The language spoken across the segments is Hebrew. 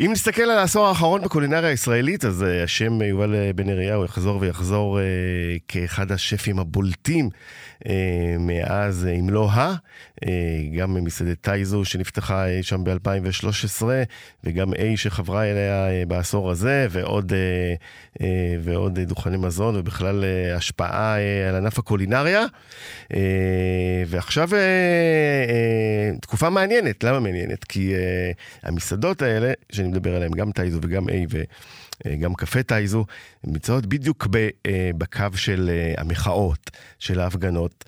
אם נסתכל על העשור האחרון בקולינריה הישראלית, אז uh, השם יובל בן אריהו יחזור ויחזור כאחד השפים הבולטים מאז, אם לא ה, גם מסעדת טייזו שנפתחה שם ב-2013, וגם A שחברה אליה בעשור הזה, ועוד, ועוד דוכני מזון, ובכלל השפעה על ענף הקולינריה. ועכשיו תקופה מעניינת, למה מעניינת? כי המסעדות האלה, שאני מדבר עליהן, גם טייזו וגם A וגם קפה טייזו, נמצאות בדיוק בקו של המחאות, של ההפגנות,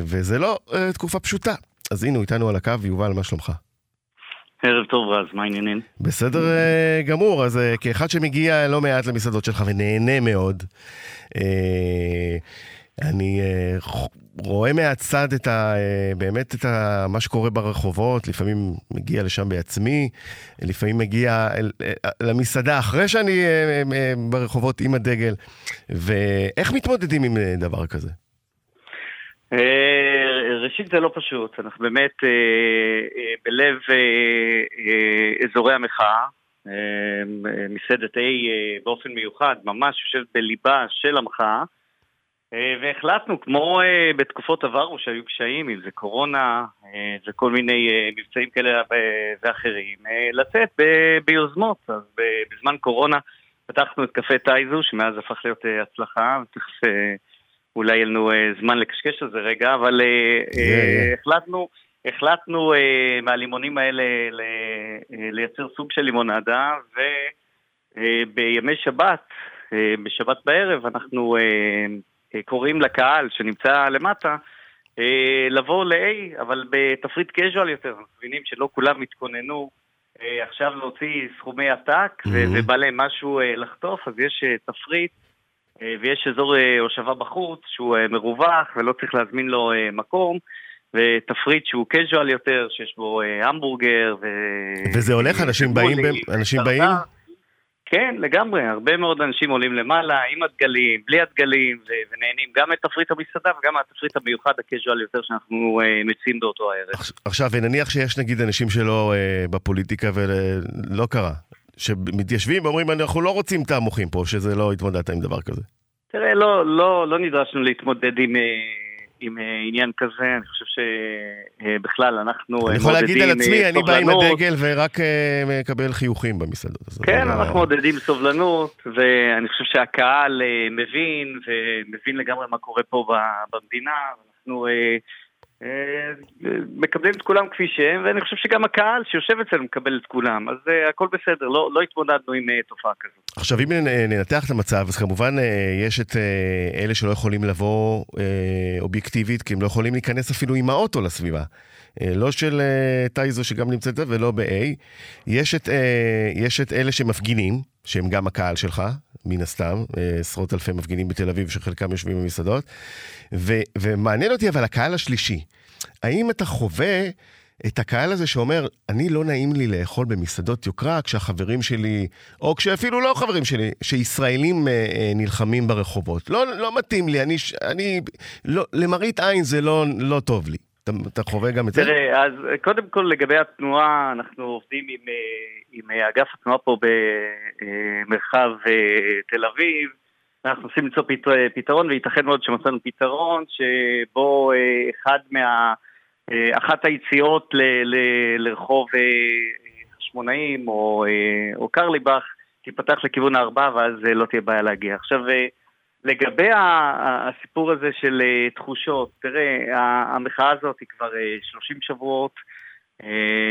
וזה לא תקופה פשוטה. אז הנה, הוא איתנו על הקו, יובל, מה שלומך? ערב טוב רז, מה העניינים? בסדר גמור, אז כאחד שמגיע לא מעט למסעדות שלך ונהנה מאוד, אני רואה מהצד את ה, באמת את ה, מה שקורה ברחובות, לפעמים מגיע לשם בעצמי, לפעמים מגיע למסעדה אחרי שאני ברחובות עם הדגל, ואיך מתמודדים עם דבר כזה? ראשית זה לא פשוט, אנחנו באמת בלב אזורי המחאה, מסעדת A באופן מיוחד, ממש יושבת בליבה של המחאה. והחלטנו, כמו בתקופות עברו שהיו קשיים, אם זה קורונה וכל מיני מבצעים כאלה ואחרים, לצאת ביוזמות. אז בזמן קורונה פתחנו את קפה טייזו, שמאז הפך להיות הצלחה, ותכף אולי יהיה לנו זמן לקשקש על זה רגע, אבל החלטנו, החלטנו מהלימונים האלה לייצר סוג של לימונדה, ובימי שבת, בשבת בערב, אנחנו... קוראים לקהל שנמצא למטה לבוא ל-A, אבל בתפריט casual יותר, אנחנו מבינים שלא כולם התכוננו עכשיו להוציא סכומי עתק. ובא להם משהו לחטוף, אז יש תפריט ויש אזור הושבה בחוץ שהוא מרווח ולא צריך להזמין לו מקום. ותפריט שהוא casual יותר, שיש בו המבורגר ו... וזה הולך? אנשים באים? אנשים באים? כן, לגמרי, הרבה מאוד אנשים עולים למעלה עם הדגלים, בלי הדגלים, ונהנים גם את תפריט המסעדה וגם התפריט המיוחד, הקז'ואל יותר, שאנחנו uh, מציעים באותו הערב. עכשיו, ונניח שיש נגיד אנשים שלא uh, בפוליטיקה ולא קרה, שמתיישבים ואומרים, אנחנו לא רוצים תעמוכים פה, שזה לא התמודדת עם דבר כזה. תראה, לא, לא, לא נדרשנו להתמודד עם... עם עניין כזה, אני חושב שבכלל אנחנו מודדים סובלנות. אני יכול להגיד על עצמי, אני בא עם הדגל ורק מקבל חיוכים במסעדות. כן, אנחנו מודדים סובלנות, ואני חושב שהקהל מבין, ומבין לגמרי מה קורה פה במדינה, אנחנו מקבלים את כולם כפי שהם, ואני חושב שגם הקהל שיושב אצלנו מקבל את כולם, אז הכל בסדר, לא, לא התמודדנו עם תופעה כזאת. עכשיו, אם ננתח את המצב, אז כמובן יש את אלה שלא יכולים לבוא אובייקטיבית, כי הם לא יכולים להיכנס אפילו עם האוטו לסביבה. לא של טייזו שגם נמצאת ולא ב-A. יש את, יש את אלה שמפגינים, שהם גם הקהל שלך, מן הסתם, עשרות אלפי מפגינים בתל אביב שחלקם יושבים במסעדות. ו- ומעניין אותי אבל הקהל השלישי, האם אתה חווה את הקהל הזה שאומר, אני לא נעים לי לאכול במסעדות יוקרה כשהחברים שלי, או כשאפילו לא חברים שלי, שישראלים אה, אה, נלחמים ברחובות. לא, לא מתאים לי, אני, אני לא, למראית עין זה לא, לא טוב לי. אתה, אתה חווה גם את זה? תראה, אז קודם כל לגבי התנועה, אנחנו עובדים עם, עם אגף התנועה פה במרחב תל אביב. אנחנו מנסים למצוא פתרון, וייתכן מאוד שמצאנו פתרון שבו אחד מה... אחת היציאות ל, ל, לרחוב חשמונאים או, או קרליבך תיפתח לכיוון הארבעה ואז לא תהיה בעיה להגיע. עכשיו, לגבי הסיפור הזה של תחושות, תראה, המחאה הזאת היא כבר 30 שבועות,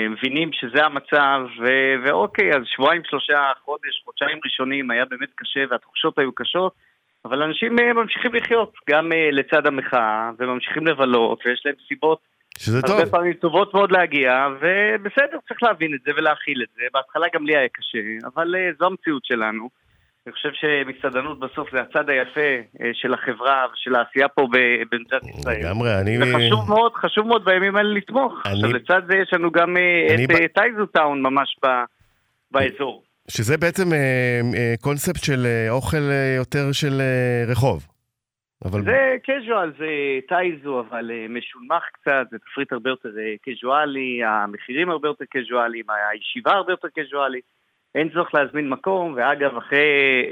מבינים שזה המצב, ו- ואוקיי, אז שבועיים, שלושה, חודש, חודשיים ראשונים היה באמת קשה והתחושות היו קשות, אבל אנשים ממשיכים לחיות גם לצד המחאה, וממשיכים לבלות, ויש להם סיבות שזה טוב. הרבה פעמים טובות מאוד להגיע, ובסדר, צריך להבין את זה ולהכיל את זה. בהתחלה גם לי היה קשה, אבל זו המציאות שלנו. אני חושב שמסעדנות בסוף זה הצד היפה של החברה ושל העשייה פה במדינת ישראל. לגמרי, אני... זה חשוב מאוד, חשוב מאוד בימים האלה לתמוך. אני... עכשיו לצד זה יש לנו גם את ב... טייזו טאון ממש ב... באזור. שזה בעצם קונספט של אוכל יותר של רחוב. אבל... זה קז'ואל, זה טייזו, אבל משונמך קצת, זה תפריט הרבה יותר קז'ואלי, המחירים הרבה יותר קז'ואליים, הישיבה הרבה יותר קז'ואלית. אין צורך להזמין מקום, ואגב, אחרי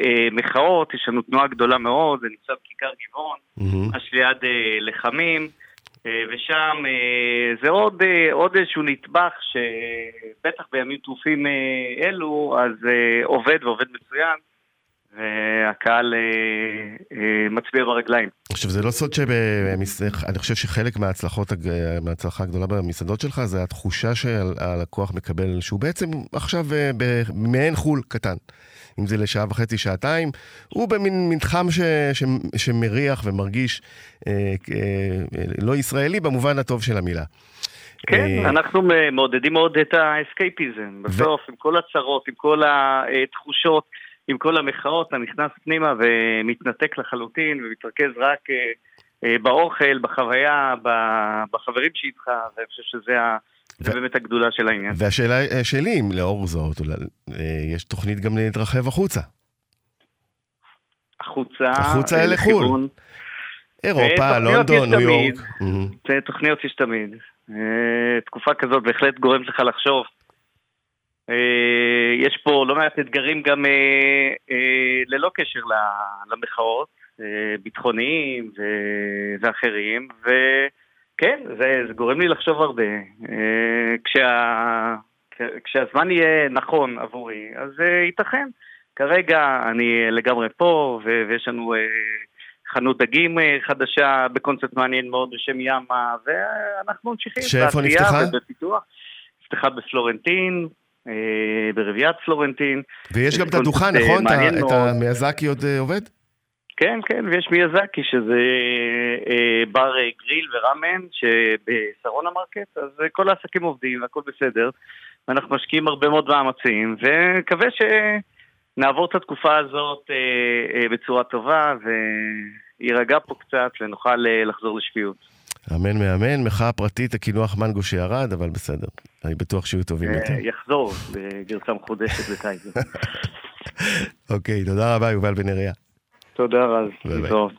אה, מחאות, יש לנו תנועה גדולה מאוד, זה נמצא בכיכר גבעון, ממש mm-hmm. ליד אה, לחמים, אה, ושם אה, זה עוד, אה, עוד איזשהו נטבח שבטח בימים טרופים אה, אלו, אז אה, עובד ועובד מצוין. והקהל אה, אה, מצביע ברגליים. עכשיו, זה לא סוד שאני חושב שחלק מההצלחות, מההצלחה הגדולה במסעדות שלך זה התחושה שהלקוח מקבל, שהוא בעצם עכשיו אה, במעין חו"ל קטן. אם זה לשעה וחצי, שעתיים, הוא במין מתחם ש, ש, שמריח ומרגיש אה, אה, לא ישראלי במובן הטוב של המילה. כן, אה... אנחנו מעודדים מאוד את האסקייפיזם. בסוף. עם כל הצרות, עם כל התחושות. עם כל המחאות, אתה נכנס פנימה ומתנתק לחלוטין ומתרכז רק אה, אה, באוכל, בחוויה, בחברים שאיתך, ואני חושב שזה ה... זה ו... באמת הגדולה של העניין. והשאלה אה, שלי, אם לאור זאת, יש תוכנית גם להתרחב החוצה. החוצה, החוצה לחו"ל. אירופה, לונדון, ניו יורק. תוכניות יש תמיד. תקופה כזאת בהחלט גורמת לך לחשוב יש פה לא מעט אתגרים גם אה, אה, ללא קשר למחאות, ביטחוניים ואחרים, וכן, זה, זה גורם לי לחשוב הרבה. כשה, כשהזמן יהיה נכון עבורי, אז ייתכן. כרגע אני לגמרי פה, ויש לנו חנות דגים חדשה בקונספט מעניין מאוד בשם ימה, ואנחנו ממשיכים. שאיפה נפתחה? ובפיתוח. נפתחה בפלורנטין, אה, ברביעיית פלורנטין. ויש גם את הדוכן, נכון? את המיאזקי עוד אה, עובד? כן, כן, ויש מיאזקי שזה אה, בר גריל וראמן שבשרונה מרקט, אז כל העסקים עובדים והכל בסדר. ואנחנו משקיעים הרבה מאוד מאמצים, ומקווה שנעבור את התקופה הזאת בצורה טובה ויירגע פה קצת ונוכל לחזור לשפיות. אמן מאמן, מחאה פרטית, הקינוח מנגו שירד, אבל בסדר, אני בטוח שיהיו טובים אה, יותר. יחזור בגרסה מחודשת לטייזר. אוקיי, תודה רבה, יובל בן אריה. תודה רז, להתראות.